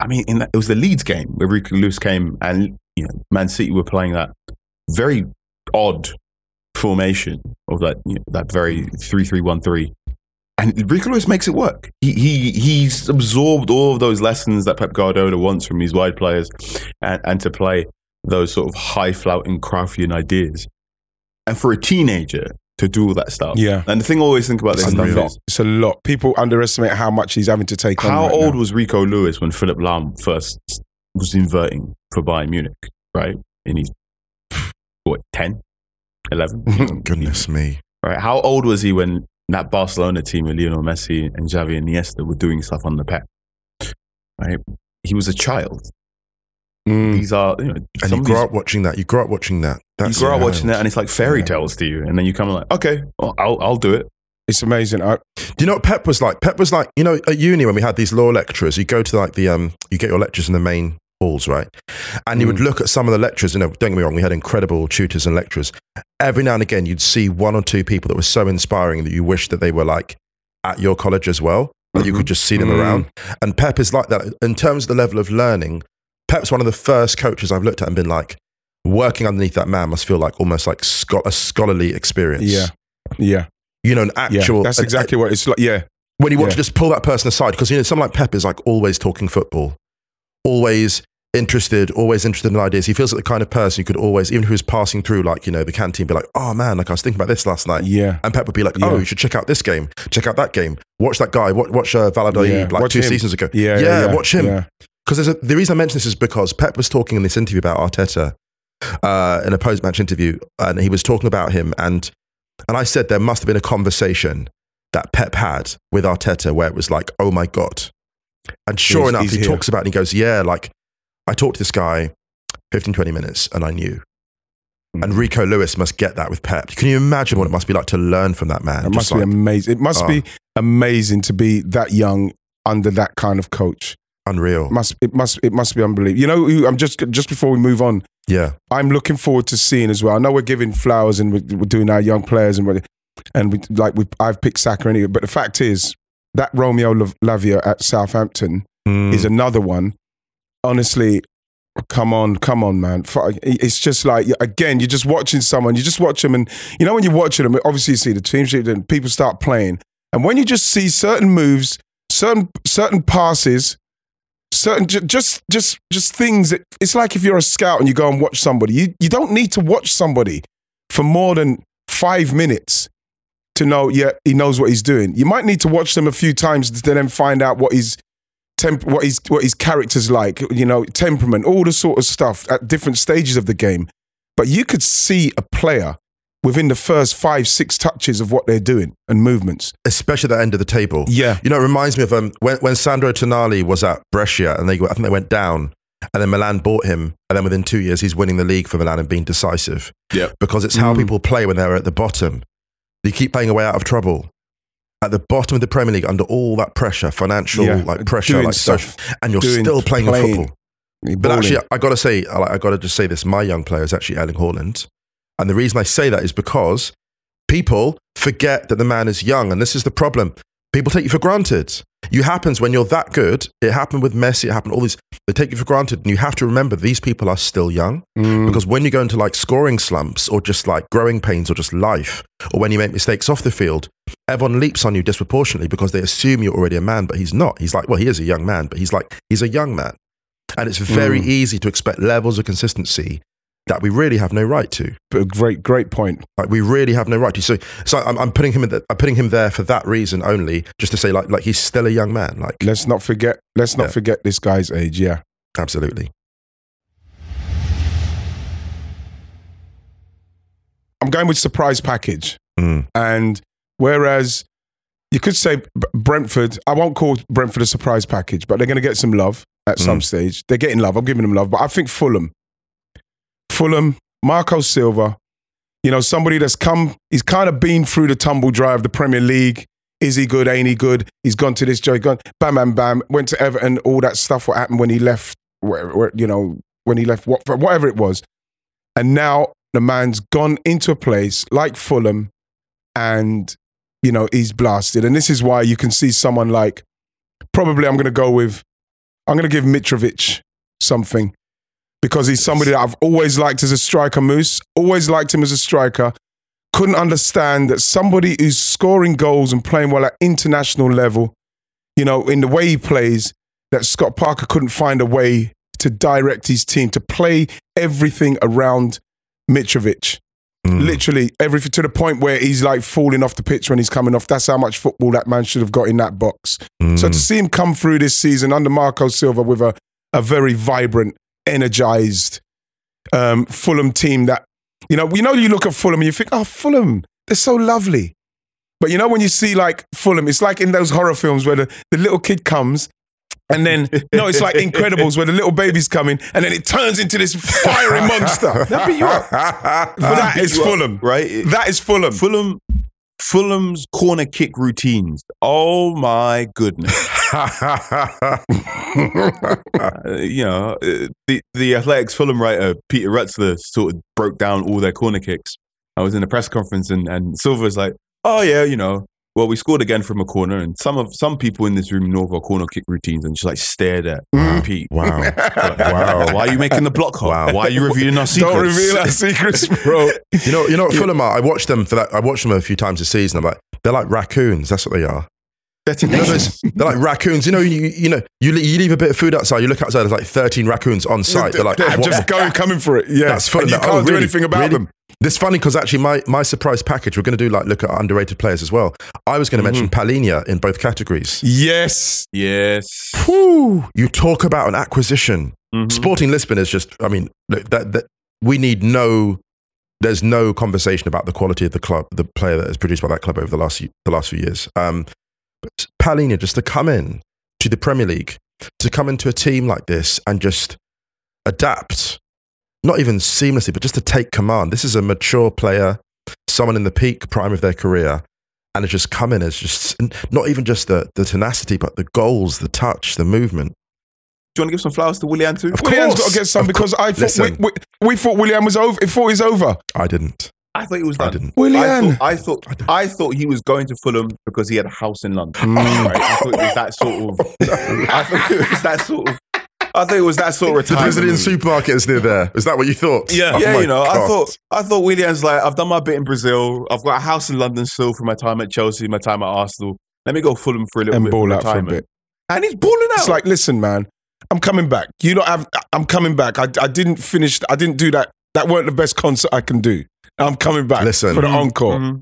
I mean, that, it was the Leeds game where Rico Lewis came, and you know, Man City were playing that very odd formation of that you know, that very three three one three. And Rico Lewis makes it work. He, he he's absorbed all of those lessons that Pep Guardiola wants from his wide players, and, and to play those sort of high flouting Cruyffian ideas. And for a teenager to do all that stuff, Yeah. And the thing I always think about this It's a stuff lot. is It's a lot. People underestimate how much he's having to take on. how right old now. was Rico Lewis when Philipp Lahm first was inverting for Bayern Munich, right? And he's what 10, 11? Goodness me. Right. How old was he when that Barcelona team with Lionel Messi and Xavi and Iniesta were doing stuff on the Pep? Right. He was a child. Mm. These are, you know, And you of grow these- up watching that. You grow up watching that. you That's grow up watching that, and it's like fairy Yeah. tales to you, and then you come like, okay, well, I'll I'll do it. It's amazing. I, Do you know what Pep was like? Pep was like, you know, at uni when we had these law lecturers, you go to like the, um, you get your lectures in the main halls, right? And you Mm. would look at some of the lecturers, you know, don't get me wrong, we had incredible tutors and lecturers. Every now and again, you'd see one or two people that were so inspiring that you wish that they were like at your college as well. That you could just see them Mm. around. And Pep is like that. In terms of the level of learning, Pep's one of the first coaches I've looked at and been like, working underneath that man must feel like almost like scho- a scholarly experience. yeah, yeah, You know, an yeah. actual. That's a- exactly what it's like. Yeah, when you want Yeah. to just pull that person aside because you know someone like Pep is like always talking football, always interested, always interested in ideas. He feels like the kind of person you could always, even if he passing through like you know the canteen, be like, oh man, like I was thinking about this last night. yeah. And Pep would be like, "Oh, Yeah. you should check out this game. Check out that game. Watch that guy. Watch, watch uh, Valladolid Yeah. like Watch two him. seasons ago. Yeah, yeah, yeah, yeah. watch him. Because there's a, the reason I mention this is because Pep was talking in this interview about Arteta, uh, in a post-match interview, and he was talking about him, and and I said there must have been a conversation that Pep had with Arteta where it was like, oh my god, and sure He's- enough, he's he here. talks about it and he goes, yeah, like I talked to this guy 15, 20 minutes, and I knew. Mm. And Rico Lewis must get that with Pep. Can you imagine what it must be like to learn from that man? It must Just be amazing. It must Oh. be amazing to be that young under that kind of coach. Unreal. Must it must it must be unbelievable. You know, I'm just just before we move on. Yeah. I'm looking forward to seeing as well. I know we're giving flowers and we're, we're doing our young players and we're, and we like we I've picked Saka anyway. But the fact is that Romeo Lav- Lavia at Southampton Mm. is another one. Honestly, come on, come on, man. It's just like again, you're just watching someone. You just watch them, and you know when you're watching them, obviously you see the team sheet, and people start playing, and when you just see certain moves, certain certain passes, certain ju- just just just things that it's like if you're a scout and you go and watch somebody, you you don't need to watch somebody for more than five minutes to know, yeah, he knows what he's doing. You might need to watch them a few times to then find out what his temp, what his what his character's like, you know, temperament, all the sort of stuff at different stages of the game. But you could see a player within the first five, six touches of what they're doing and movements. Especially that end of the table. Yeah. You know, it reminds me of um, when, when Sandro Tonali was at Brescia and they, I think they went down and then Milan bought him. And then within two years, he's winning the league for Milan and being decisive. Yep. Because it's how Mm. people play when they're at the bottom. They keep playing away out of trouble. At the bottom of the Premier League, under all that pressure, financial Yeah. like pressure, Doing like stuff. social, and you're Doing- still playing, playing. football. But actually, I got to say, I, I got to just say this: my young player is actually Erling Haaland, and the reason I say that is because people forget that the man is young, and this is the problem. People take you for granted. You happens when you're that good. It happened with Messi. It happened all these. They take you for granted, and you have to remember these people are still young. Mm. Because when you go into like scoring slumps, or just like growing pains, or just life, or when you make mistakes off the field, everyone leaps on you disproportionately because they assume you're already a man, but he's not. He's like, well, he is a young man, but he's like, he's a young man, and it's very Mm. easy to expect levels of consistency that we really have no right to. But a great, great point. Like we really have no right to. So, so I'm, I'm putting him. In the, I'm putting him there for that reason only, just to say like, like he's still a young man. Like, Let's not forget. Let's not Yeah. forget this guy's age. Yeah. absolutely. I'm going with surprise package. Mm. And whereas you could say Brentford, I won't call Brentford a surprise package, but they're going to get some love at some Mm. stage. They're getting love. I'm giving them love. But I think Fulham, Fulham, Marco Silva, you know, somebody that's come, he's kind of been through the tumble dry of the Premier League. Is he good? Ain't he good? He's gone to this joint, gone, bam, bam, bam, went to Everton, all that stuff, what happened when he left, where, where, you know, when he left Watford, whatever it was. And now the man's gone into a place like Fulham and, you know, he's blasted. And this is why you can see someone like, probably I'm going to go with, I'm going to give Mitrovic something because he's somebody that I've always liked as a striker, Moose. Always liked him as a striker. Couldn't understand that somebody who's scoring goals and playing well at international level, you know, in the way he plays, that Scott Parker couldn't find a way to direct his team to play everything around Mitrovic. Mm. Literally everything to the point where he's like falling off the pitch when he's coming off. That's how much football that man should have got in that box. So Mm. to see him come through this season under Marco Silva with a, a very vibrant, energized um, Fulham team that, you know, you know, you look at Fulham and you think, oh, Fulham, they're so lovely. But you know, when you see like Fulham, it's like in those horror films where the, the little kid comes and then, no, it's like Incredibles where the little baby's coming and then it turns into this fiery monster. That beat you up. But that beat is up, Fulham. right? That is Fulham. Fulham, Fulham's corner kick routines. Oh my goodness! Uh, you know, uh, the the Athletic's Fulham writer Peter Rutzler sort of broke down all their corner kicks. I was in a press conference and and Silva's like, "Oh yeah, you know, well we scored again from a corner, and some of some people in this room know of our corner kick routines, and just like stared at Mm. Pete. wow. Like, Wow. Why are you making the block hole? Wow. Why are you revealing our secrets? Don't reveal our secrets, bro. You know, you know Fulham are? I watched them for that. I watched them a few times this season. I'm like, they're like raccoons. That's what they are. You know, those- they're like raccoons. You know, you, you know, you, you leave a bit of food outside. You look outside. There's like 13 raccoons on site. They're like, They're just going, coming for it. Yeah, That's. And you Oh, can't do really? anything about Really? them. This funny because actually my, my surprise package, we're going to do like look at underrated players as well. I was going to mention Palhinha in both categories. Yes. yes. Whew, you talk about an acquisition. Mhm. Sporting Lisbon is just, I mean, look, that, that we need no, there's no conversation about the quality of the club, the player that is produced by that club over the last, the last few years. Um, but Palhinha just to come in to the Premier League, to come into a team like this and just adapt, not even seamlessly, but just to take command. This is a mature player, someone in the peak prime of their career. And it's just come in as just not even just the, the tenacity, but the goals, the touch, the movement. Do you want to give some flowers to Willian too? Of William's course. got to get some Of because I thought we, Listen. we, we thought Willian was over. It thought he's over. I didn't. I thought he was I didn't. I Willian. thought, I thought I thought he was going to Fulham because he had a house in London. Mm. Right? I thought it was that sort of. I thought it was that sort of. I think it was that sort of The retirement. Brazilian move. supermarket is near there. Is that what you thought? Yeah. Oh yeah, you know, I thought I thought Willian's like I've done my bit in Brazil. I've got a house in London still from my time at Chelsea, my time at Arsenal. Let me go Fulham for a little And bit ball for out for a bit. And he's balling out. It's like, listen, man, I'm coming back. You don't have. I'm coming back. I, I didn't finish. I didn't do that. That weren't the best concert I can do. I'm coming back. Listen. for the encore. Mhm.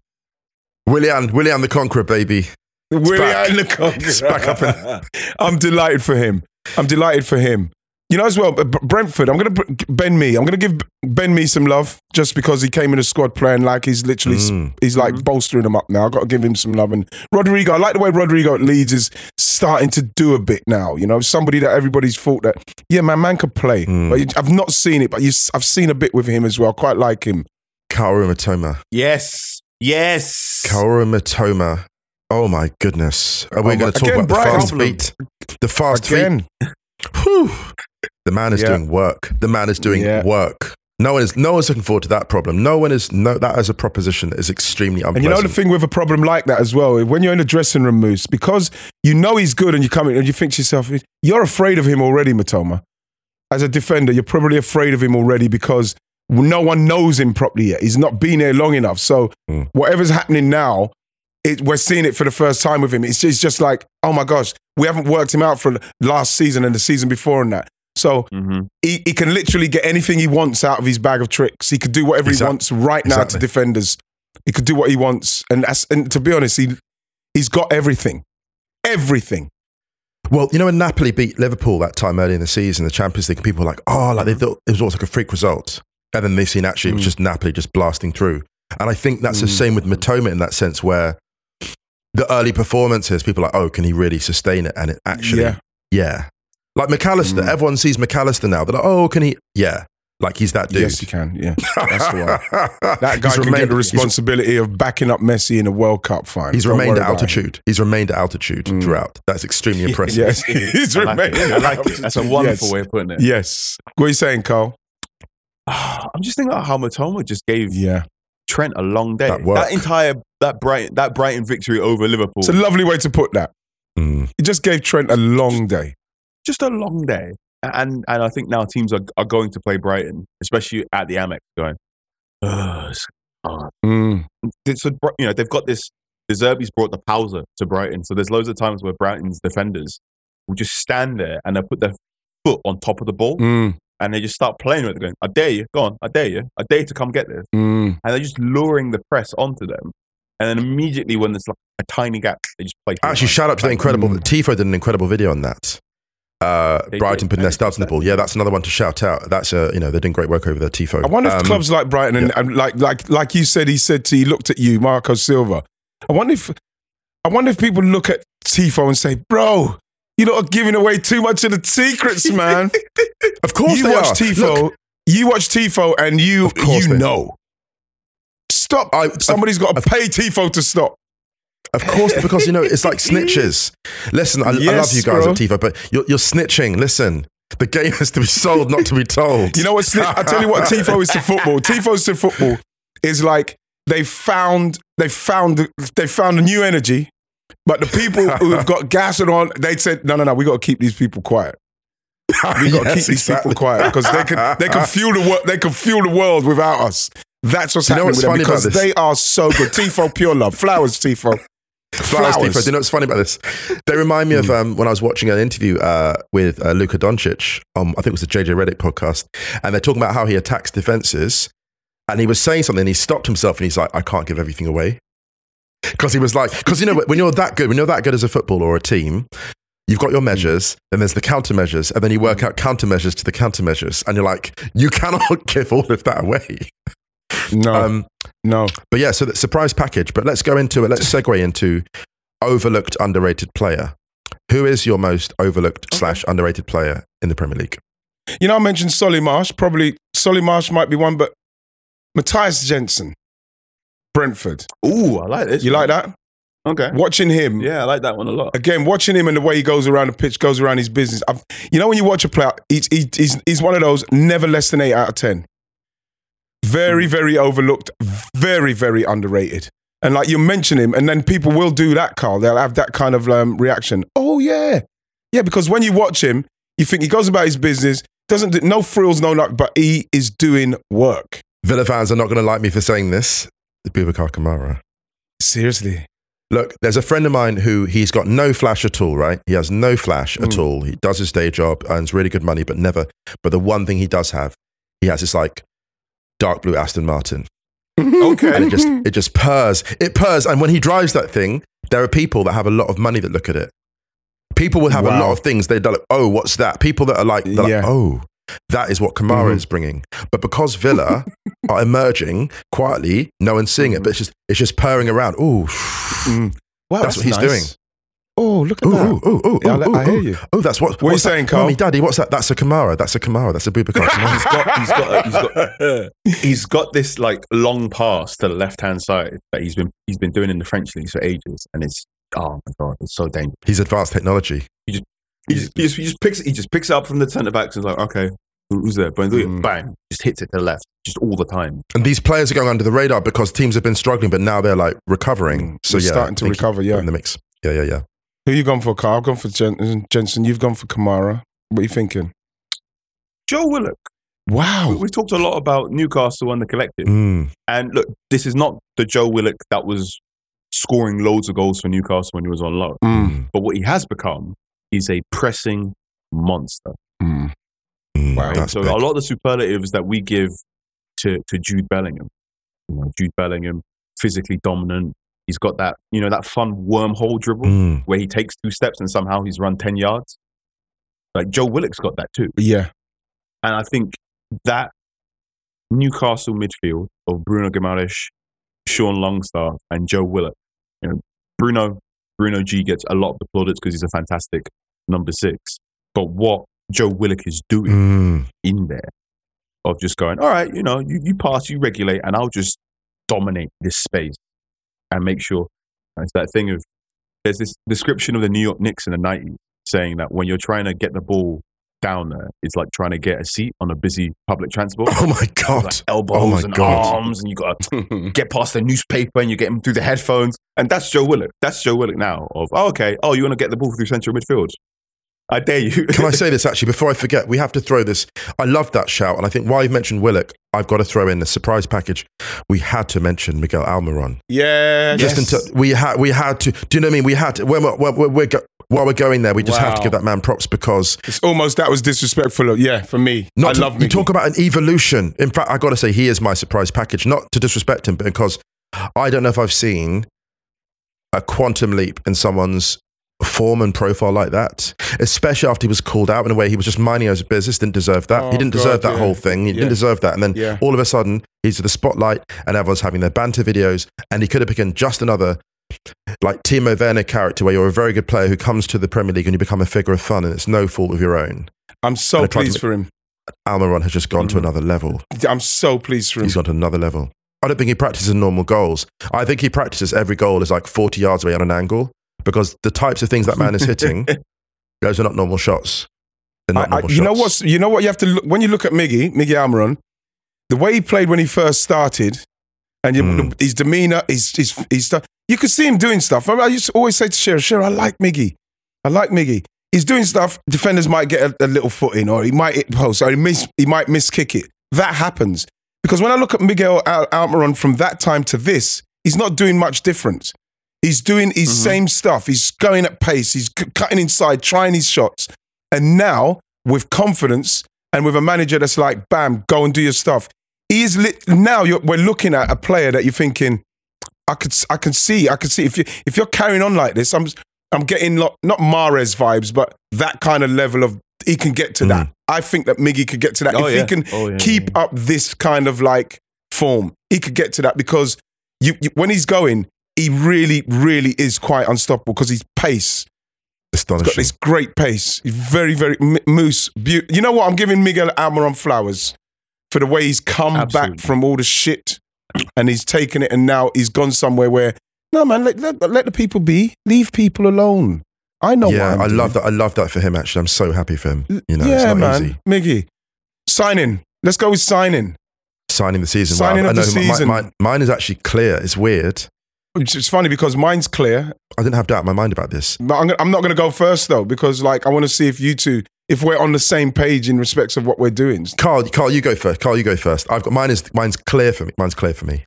Willian, Willian the Conqueror, baby. William back. the Conqueror. Back up I'm delighted for him. I'm delighted for him. You know, as well, Brentford. I'm going to Ben Mee. I'm going to give Ben Mee some love just because he came in the squad playing like he's literally Mm. he's like bolstering them up now. I've got to give him some love. And Rodrigo, I like the way Rodrigo at Leeds is starting to do a bit now. You know, somebody that everybody's thought that yeah, my man could play. Mm. But you- I've not seen it, but you, I've seen a bit with him as well. I quite like him. Kaoru Mitoma. Yes. Yes. Kaoru Mitoma. Oh my goodness. Are we Oh going to talk again, about the Brian. fast feet? The fast feet. Whew. The man is Yeah. doing work. The man is doing Yeah. work. No one is. No one's looking forward to that problem. No one is. No, that as a proposition is extremely unpleasant. And you know the thing with a problem like that as well, when you're in the dressing room, Moose, because you know he's good and you come in and you think to yourself, you're afraid of him already, Mitoma. As a defender, you're probably afraid of him already because no one knows him properly yet. He's not been here long enough. So Mm. whatever's happening now, it, we're seeing it for the first time with him. It's just, it's just like, oh my gosh, we haven't worked him out for last season and the season before and that. So Mhm. he, he can literally get anything he wants out of his bag of tricks. He could do whatever Exact- he wants right now exactly. to defenders. He could do what he wants, and that's, and to be honest, he he's got everything, everything. Well, you know when Napoli beat Liverpool that time early in the season, the Champions League, people were like, oh, like they thought it was almost like a freak result. And then they seen actually it was Mm. just Napoli just blasting through. And I think that's the Mm. same with Mitoma in that sense where the early performances, people are like, oh, can he really sustain it? And it actually, Yeah. yeah. Like Mac Allister, Mm. everyone sees Mac Allister now. They're like, oh, can he? Yeah. Like he's that dude. Yes, he can. Yeah, that's the one. That guy He's can get the responsibility of backing up Messi in a World Cup final. He's Don't remained at about him. altitude. He's remained at altitude Mm. throughout. That's extremely impressive. Yes, he's I like remained. it. I like it. That's a wonderful yes. way of putting it. Yes. What are you saying, Carl? I'm just thinking about how Mitoma just gave Yeah. Trent a long day. That work. entire that Brighton that Brighton victory over Liverpool, It's a lovely way to put that. Mm. He just gave Trent a long day. just a long day. And and I think now teams are are going to play Brighton, especially at the Amex, going. "Ugh, it's hard." Mm. So you know they've got this. De Zerbi's brought the pausa to Brighton, so there's loads of times where Brighton's defenders will just stand there and they put their foot on top of the ball Mm. and they just start playing with it, going, "I dare you, go on, I dare you, I dare you to come get this." Mm. and they're just luring the press onto them. And then immediately when there's like a tiny gap, they just play. Actually, shout out to the incredible. Mm. Tifo did an incredible video on that. Uh, Brighton did. putting their didn't stubs in the ball. Yeah, that's another one to shout out. That's a, you know they're doing great work over there. Tifo. I wonder if Um, clubs like Brighton and, and like like like you said, he said to he looked at you, Marco Silva. I wonder if I wonder if people look at Tifo and say, "Bro, you're not giving away too much of the secrets, man." Of course, you they watch are. Tifo, Look, you watch Tifo, and you you they- know. Stop! I- Somebody's got to pay Tifo to stop. Of course, because you know it's like snitches. Listen, I, I love you guys bro. at Tifo, but you're, you're snitching. Listen, the game is to be sold, not to be told. You know what? I tell you what, Tifo is to football. Tifo's to football is like they found they found they found a new energy, but the people who have got gas and on, they said, no, no, no, we got to keep these people quiet. We got to Yes, keep these exactly. people quiet because they can they can fuel the world they can fuel the world without us. That's what's You know happening what's with them funny about because this? they are so good. Tifo, pure love, flowers, Tifo. Flowers. Do you know what's funny about this? They remind me of um, when I was watching an interview uh, with uh, Luka Doncic. Um, I think it was the JJ Redick podcast, and they're talking about how he attacks defenses. And he was saying something, and he stopped himself, and he's like, "I can't give everything away," because he was like, because you know when you're that good, when you're that good as a footballer or a team. You've got your measures, then there's the countermeasures, and then you work out countermeasures to the countermeasures, and you're like, you cannot give all of that away. No, Um, no. but yeah, so the surprise package. But let's go into it. Let's segue into overlooked, underrated player. Who is your most overlooked slash underrated player in the Premier League? You know, I mentioned Solly March. Probably Solly March might be one, but Mathias Jensen, Brentford. Ooh, I like this. You one. like that? Okay. Watching him, Yeah, I like that one a lot. again, watching him and the way he goes around the pitch, goes around his business. I've, you know, when you watch a player, he's, he's, he's one of those never less than eight out of 10. Very, very overlooked, very, very underrated. And like you mention him, and then people will do that, Carl. They'll have that kind of um, reaction. Oh, yeah. Yeah, because when you watch him, you think he goes about his business, doesn't do, no frills, no nothing, but he is doing work. Villa fans are not going to like me for saying this. The Boubacar Kamara. Seriously. Look, there's a friend of mine who he's got no flash at all, right? He has no flash at Mm. all. He does his day job, earns really good money, but never. But the one thing he does have, he has this like dark blue Aston Martin. Okay. and it just it just purrs. It purrs, and when he drives that thing, there are people that have a lot of money that look at it. People will have a lot of things. They're like, oh, what's that? People that are like, Yeah. like oh, that is what Kamara Mhm. is bringing. But because Villa are emerging quietly, no one's seeing it, but it's just it's just purring around. Oh, Mm. Wow, That's what he's doing. Oh, look at oh, that. oh, oh, Yeah, I, oh, I hear you. oh, that's what. What are you that? saying, Carl? Mummy, Daddy, what's that? That's a Kamara. That's a Kamara. That's a Boubacar he's Kamara. got he's got he's got he's got this like long pass to the left hand side that he's been he's been doing in the French leagues for ages, and it's oh my god, it's so dangerous. He's advanced technology. He just, he just, he just picks he just picks it up from the centre backs and is like, okay, Who's there? Buendia, Mm. bang, just hits it to the left, just all the time. And these players are going under the radar because teams have been struggling, but now they're like recovering. So They're yeah, starting to recover, yeah. in the mix. Yeah, yeah, yeah. Who you gone for, Carl? I've gone for Jen- Jensen. You've gone for Kamara. What are you thinking? Joe Willock. Wow. We, we talked a lot about Newcastle and the collective. Mm. And look, this is not the Joe Willock that was scoring loads of goals for Newcastle when he was on loan. Mm. But what he has become is a pressing monster. Mm. Mm, Wow. so big. a lot of the superlatives that we give to, to Jude Bellingham, you know, Jude Bellingham, physically dominant. He's got that, you know, that fun wormhole dribble Mm. where he takes two steps and somehow he's run 10 yards. Like Joe Willock's got that too. Yeah. And I think that Newcastle midfield of Bruno Guimaraes, Sean Longstaff, and Joe Willock. You know, Bruno Bruno G gets a lot of the plaudits because he's a fantastic number six. But what Joe Willock is doing Mm. in there of just going, all right, you know, you, you pass, you regulate, and I'll just dominate this space and make sure. And it's that thing of there's this description of the New York Knicks in the 90s saying that when you're trying to get the ball down there, it's like trying to get a seat on a busy public transport. Oh my Like god. elbows Oh my and God. arms, and you got to get past the newspaper and you get him through the headphones. And that's Joe Willock. That's Joe Willock now. Of oh, okay, oh, you want to get the ball through central midfield? I dare you. Can I say this actually before I forget? We have to throw this. I love that shout, and I think while you've mentioned Willock, I've got to throw in the surprise package. We had to mention Miguel Almiron. Yeah. Just yes. until we had, we had to. Do you know what I mean? We had to. When we're, when we're, we're go, while we're going there, we just have to give that man props because It's almost that was disrespectful. Yeah, for me. not I to, love you talk about an evolution. In fact, I got to say he is my surprise package. Not to disrespect him, but because I don't know if I've seen a quantum leap in someone's form and profile like that, especially after he was called out in a way he was just minding his business, didn't deserve that. Oh, he didn't deserve that yeah. whole thing. He Yeah. didn't deserve that. And then Yeah. all of a sudden, he's to the spotlight and everyone's having their banter videos. And he could have become just another like Timo Werner character where you're a very good player who comes to the Premier League and you become a figure of fun and it's no fault of your own. I'm so And I tried to pleased for him. Almiron has just gone to Mhm. another level. I'm so pleased for him. He's gone to another level. I don't think he practices normal goals. I think he practices every goal is like 40 yards away on an angle because the types of things that man is hitting, those are not normal shots. They're not I- I- normal you know shots. what's you know what you have to look when you look at Miggy, Miggy Almiron, the way he played when he first started, and you, Mm. his demeanor, his his, his stuff. You could see him doing stuff. I, I used to always say to Shearer, Shearer, I like Miggy. I like Miggy. He's doing stuff. Defenders might get a, a little foot in, or he might hit post, or he miss he might miss kick it. That happens because when I look at Miguel Al- Almiron from that time to this, he's not doing much different. He's doing his Mm-hmm. same stuff. He's going at pace. He's c- cutting inside, trying his shots. And now, with confidence and with a manager that's like, bam, go and do your stuff. He is lit. Now you're, we're looking at a player that you're thinking, I could, I can see, I can see. If you, if you're carrying on like this, I'm, I'm getting lo- not Mahrez vibes, but that kind of level of he can get to that. I think that Miggy could get to that Oh, if yeah. he can Oh, yeah, keep yeah. up this kind of like form. He could get to that because you, you when he's going, he really, really is quite unstoppable because his pace. He's got this great pace. He's very, very M- Moose. Beau- you know what? I'm giving Miguel Almiron flowers for the way he's come Absolutely. back from all the shit and he's taken it and now he's gone somewhere where no man, let, let, let the people be. Leave people alone. I know. yeah, I'm doing. love that. I love that for him. Actually, I'm so happy for him. You know, yeah, it's not man. easy Miggy, signing. Let's go with signing. signing the season. Signing Wow, of I the know season. Mine, mine is actually clear. It's weird. Which is funny because mine's clear. I didn't have doubt in my mind about this. But I'm, I'm not going to go first though because like I want to see if you two, if we're on the same page in respects of what we're doing. Carl, Carl, you go first. Carl, you go first. I've got mine. Is mine's clear for me? Mine's clear for me.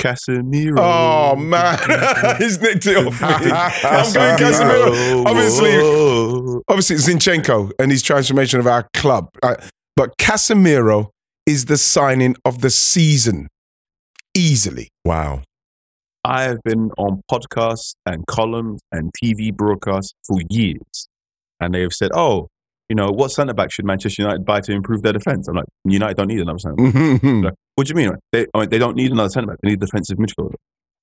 Casemiro. Oh man, he's nicked it off me. I'm going Casemiro. Obviously, Whoa. obviously Zinchenko and his transformation of our club. Uh, but Casemiro is the signing of the season, easily. Wow. I have been on podcasts and columns and TV broadcasts for years, and they have said, "Oh, you know, what centre back should Manchester United buy to improve their defence?" I'm like, United don't need another centre. back. Mhm. Like, what do you mean? They, I mean, they don't need another centre back. They need a defensive midfielder.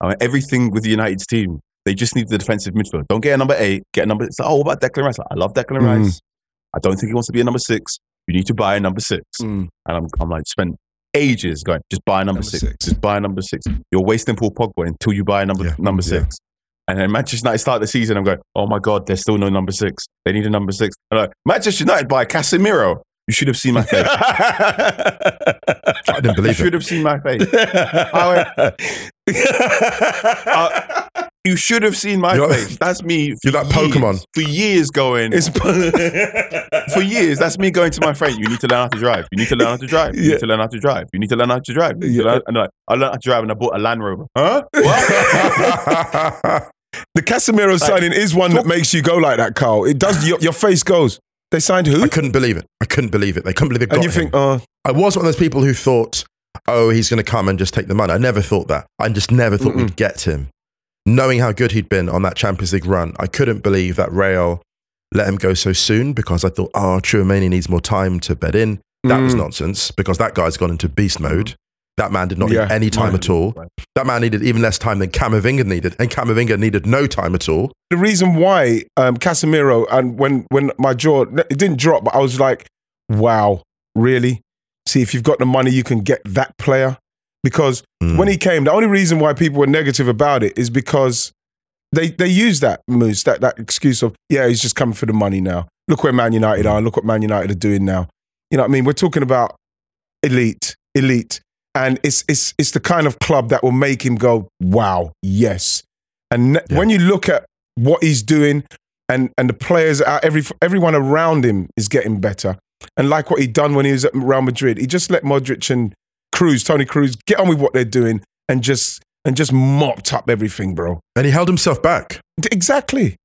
I mean, everything with the United's team, they just need the defensive midfielder. Don't get a number eight. Get a number. It's like, oh, what about Declan Rice? I love Declan Mhm. Rice. I don't think he wants to be a number six. You need to buy a number six. Mm. And I'm, I'm like, spent ages going, just buy a number, Number six. six. Just buy a number six. You're wasting Paul Pogba until you buy a number Yeah. number Yeah. six. And then Manchester United start the season. I'm going, oh my god, there's still no number six. They need a number six. I'm like, Manchester United buy Casemiro. You should have seen my face. I didn't believe You believe should have seen my face. Uh, you should have seen my You're- face. That's me. for You're like years- Pokemon. For years going. it's for years, that's me going to my friend. You need to learn how to drive. You need to learn how to drive. You Yeah. need to learn how to drive. You need to learn how to drive. You Yeah. learn- and I, I learned how to drive and I bought a Land Rover. Huh? What? the Casemiro signing is one that makes you go like that, Carl. It does. Your, your face goes. They signed who? I couldn't believe it. I couldn't believe it. They couldn't believe it. Got and you him. think, oh, I was one of those people who thought, oh, he's going to come and just take the money. I never thought that. I just never thought we'd get him. Knowing how good he'd been on that Champions League run, I couldn't believe that Real let him go so soon because I thought, oh, Tchouameni needs more time to bed in. That was Mm. nonsense because that guy's gone into beast mode. That man did not Yeah. need any time at all. That man needed even less time than Camavinga needed, and Camavinga needed no time at all. the reason why um, Casemiro and when when my jaw it didn't drop, but I was like, wow, really? See, if you've got the money, you can get that player. Because Mm. when he came, the only reason why people were negative about it is because they they use that moose, that that excuse of yeah, he's just coming for the money now. Look where Man United are. Look what Man United are doing now. You know what I mean? We're talking about elite, elite, and it's it's it's the kind of club that will make him go, wow, yes. And Yeah. when you look at what he's doing, and and the players are every everyone around him is getting better. And like what he'd done when he was at Real Madrid, he just let Modric and Kroos, Toni Kroos, get on with what they're doing and just and just mopped up everything, bro. And he held himself back. Exactly.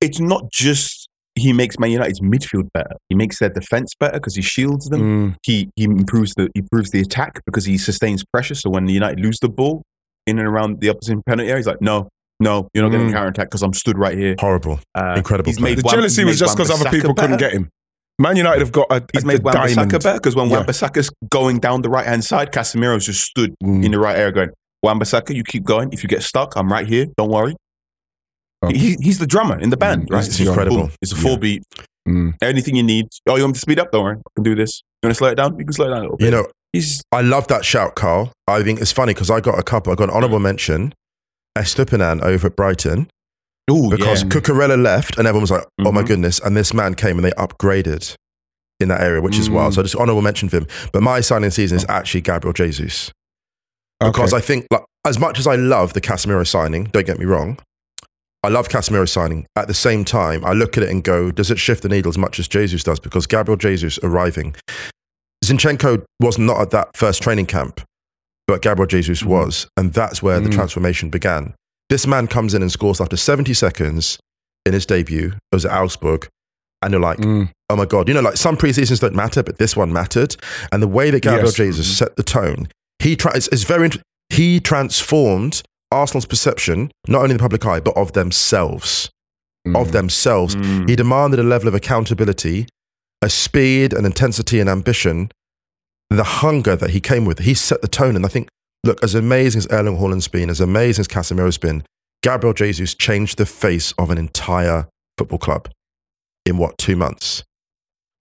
It's not just he makes Man United's midfield better. He makes their defense better because he shields them. Mm. He he improves the he improves the attack because he sustains pressure. So when the United lose the ball in and around the opposite penalty area, he's like, no, no, you're not getting Mm. counter attack because I'm stood right here. Horrible. Uh, Incredible He's player. made The jealousy was just because other Wan-Bissaka people couldn't get him. Man United have got a, He's a, made a Wan Bissaka better because when Yeah. Wan Bissaka's going down the right hand side, Casemiro's just stood Mm. in the right area going, Wan Bissaka, you keep going. If you get stuck, I'm right here. Don't worry. Oh. He, he's the drummer in the band, Mm, right? Boom. incredible. It's a full beat. Mm. Anything you need. Oh, you want me to speed up? Don't worry. I can do this. You want to slow it down? You can slow it down a little bit. You know, he's I love that shout, Carl. I think it's funny because I got a couple. I got an honourable mention, Estupinan over at Brighton, Ooh, because yeah. Cucurella left and everyone was like, oh my Mhm. goodness. And this man came and they upgraded in that area, which is Mm. wild. So just honourable mention for him. But my signing season is actually Gabriel Jesus. Because Okay. I think, like, as much as I love the Casemiro signing, don't get me wrong, I love Casemiro signing. At the same time, I look at it and go, does it shift the needle as much as Jesus does? Because Gabriel Jesus arriving, Zinchenko was not at that first training camp, but Gabriel Jesus was. And that's where the Mm. transformation began. This man comes in and scores after 70 seconds in his debut. It was at Augsburg. And you're like, Mm. oh my God, you know, like some preseasons don't matter, but this one mattered. And the way that Gabriel Yes. Jesus set the tone, he tra- it's, it's very, int- he transformed Arsenal's perception, not only the public eye, but of themselves. Of Mm. themselves. Mm. He demanded a level of accountability, a speed and intensity and ambition, the hunger that he came with. He set the tone. And I think, look, as amazing as Erling Haaland's been, as amazing as Casemiro's been, Gabriel Jesus changed the face of an entire football club in what, two months?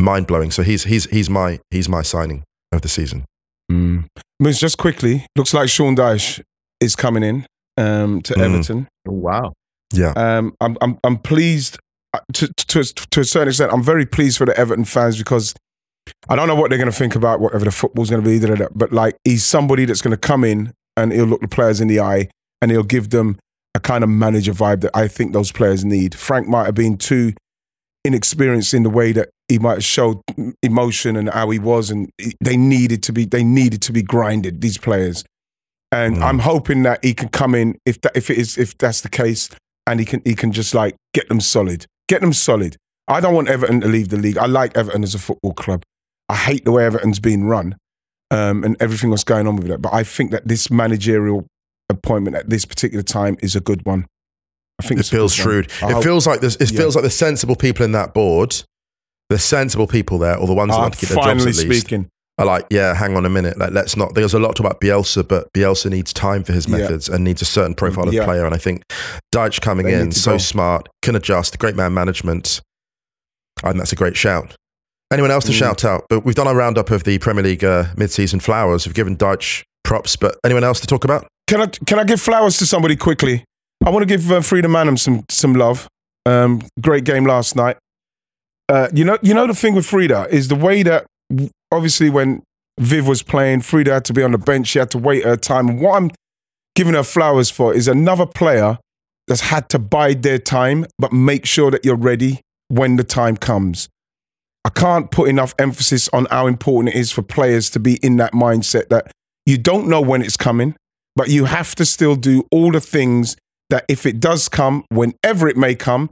Mind blowing. So he's, he's, he's, my, he's my signing of the season. Mm. Moose, just quickly, looks like Sean Dyche is coming in um, to Mm. Everton. Oh, wow. Yeah. Um, I'm, I'm, I'm pleased uh, to, to, to a certain extent. I'm very pleased for the Everton fans because I don't know what they're going to think about whatever the football's going to be, da, da, da, but like he's somebody that's going to come in and he'll look the players in the eye and he'll give them a kind of manager vibe that I think those players need. Frank might have been too inexperienced in the way that he might have showed emotion and how he was, and they needed to be they needed to be grinded. These players, and Mm. I'm hoping that he can come in if that if it is if that's the case, and he can he can just like get them solid, get them solid. I don't want Everton to leave the league. I like Everton as a football club. I hate the way Everton's been run, um, and everything that's going on with it. But I think that this managerial appointment at this particular time is a good one. I think It feels one. shrewd. I It hope- feels like this. It Yeah. feels like the sensible people in that board, the sensible people there, or the ones that Uh, want to keep their jobs finally at least, speaking, are like, yeah, hang on a minute. Like, let's not. There's a lot to talk about Bielsa, but Bielsa needs time for his Yeah. methods and needs a certain profile of Yeah. player. And I think Dyche coming They in, so go. smart, can adjust, great man management. I think that's a great shout. Anyone else to Mm. shout out? But we've done our roundup of the Premier League uh, mid-season flowers. We've given Dyche props, but anyone else to talk about? Can I can I give flowers to somebody quickly? I want to give uh, Frida Maanum some some love. Um, great game last night. uh, you know, you know the thing with Frida is the way that obviously when Viv was playing, Frida had to be on the bench. She had to wait her time. And what I'm giving her flowers for is another player that's had to bide their time, but make sure that you're ready when the time comes. I can't put enough emphasis on how important it is for players to be in that mindset that you don't know when it's coming, but you have to still do all the things that if it does come, whenever it may come,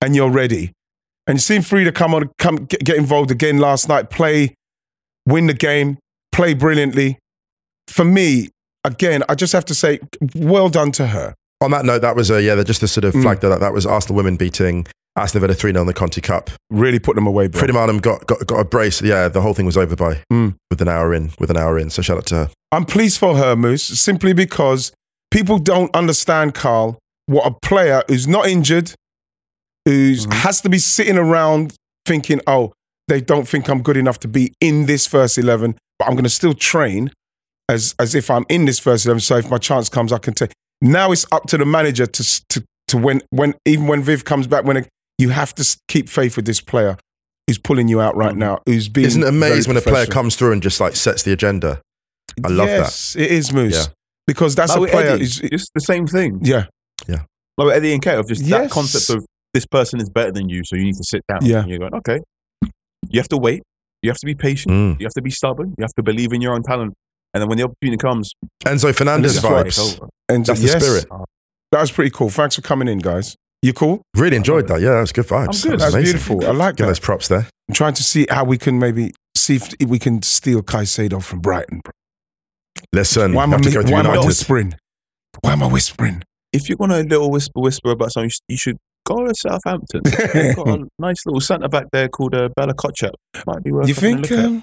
and you're ready. And you've seen Frida come on, come get, involved again last night, play, win the game, play brilliantly. For me, again, I just have to say, well done to her. On that note, that was a yeah, just the sort of Mm. flag that that was Arsenal women beating Aston Villa three 0 in the Conti Cup. Really put them away, bro. Frida Maanum got, got got a brace. Yeah, the whole thing was over by Mm. with an hour in. With an hour in, so shout out to her. I'm pleased for her, Moose, simply because people don't understand, Carl, what a player who's not injured, who has to be sitting around thinking, oh, they don't think I'm good enough to be in this first 11, but I'm going to still train as, as if I'm in this first 11. So if my chance comes, I can take. Now it's up to the manager to, to, to when, when, even when Viv comes back, when it, you have to keep faith with this player who's pulling you out right now, who's being. Isn't it amazing when a player comes through and just like sets the agenda? I love that. yes, it is Moose. Yeah. Because that's Like a player. Eddie, who's- it's the same thing. yeah. Yeah. Like with Eddie and Kate, of just Yes. that concept of this person is better than you, so you need to sit down. Yeah. And you're going, okay. You have to wait. You have to be patient. Mm. You have to be stubborn. You have to believe in your own talent. And then when the opportunity comes, Enzo Fernandez That's right. vibes. And That's the yes, spirit. That was pretty cool. Thanks for coming in, guys. You cool? Really enjoyed that. Yeah, that was good vibes. I'm good. That was That's amazing. beautiful. I like Give that. those props there. I'm trying to see how we can maybe see if we can steal Caicedo from Brighton. bro. Listen, Why am I, have to mi- go to why am I whispering? Why am I whispering? if you're going to little whisper, whisper about something, you should go to Southampton. They've got a nice little centre back there called uh, Bella Kotchap. Might be worth You having a think? look at. Um,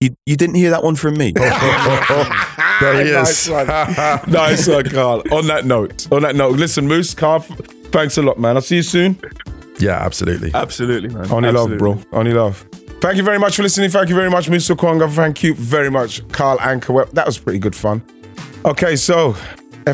You, you didn't hear that one from me. there he Nice is. one. nice one, Carl. On that note, on that note, listen, Moose, Carl, thanks a lot, man. I'll see you soon. yeah, absolutely. Absolutely, man. Only Absolutely. love, bro. Only love. Thank you very much for listening. Thank you very much, Mr. Okwonga. Thank you very much, Carl Anka. Well, that was pretty good fun. Okay, so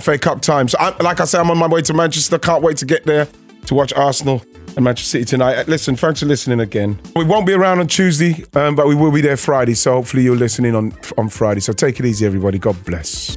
FA Cup time. So, I, like I said, I'm on my way to Manchester. Can't wait to get there to watch Arsenal and Manchester City tonight. Uh, Listen, thanks for listening again. We won't be around on Tuesday, um, but we will be there Friday. So hopefully you'll listen in on on Friday. So take it easy, everybody. God bless.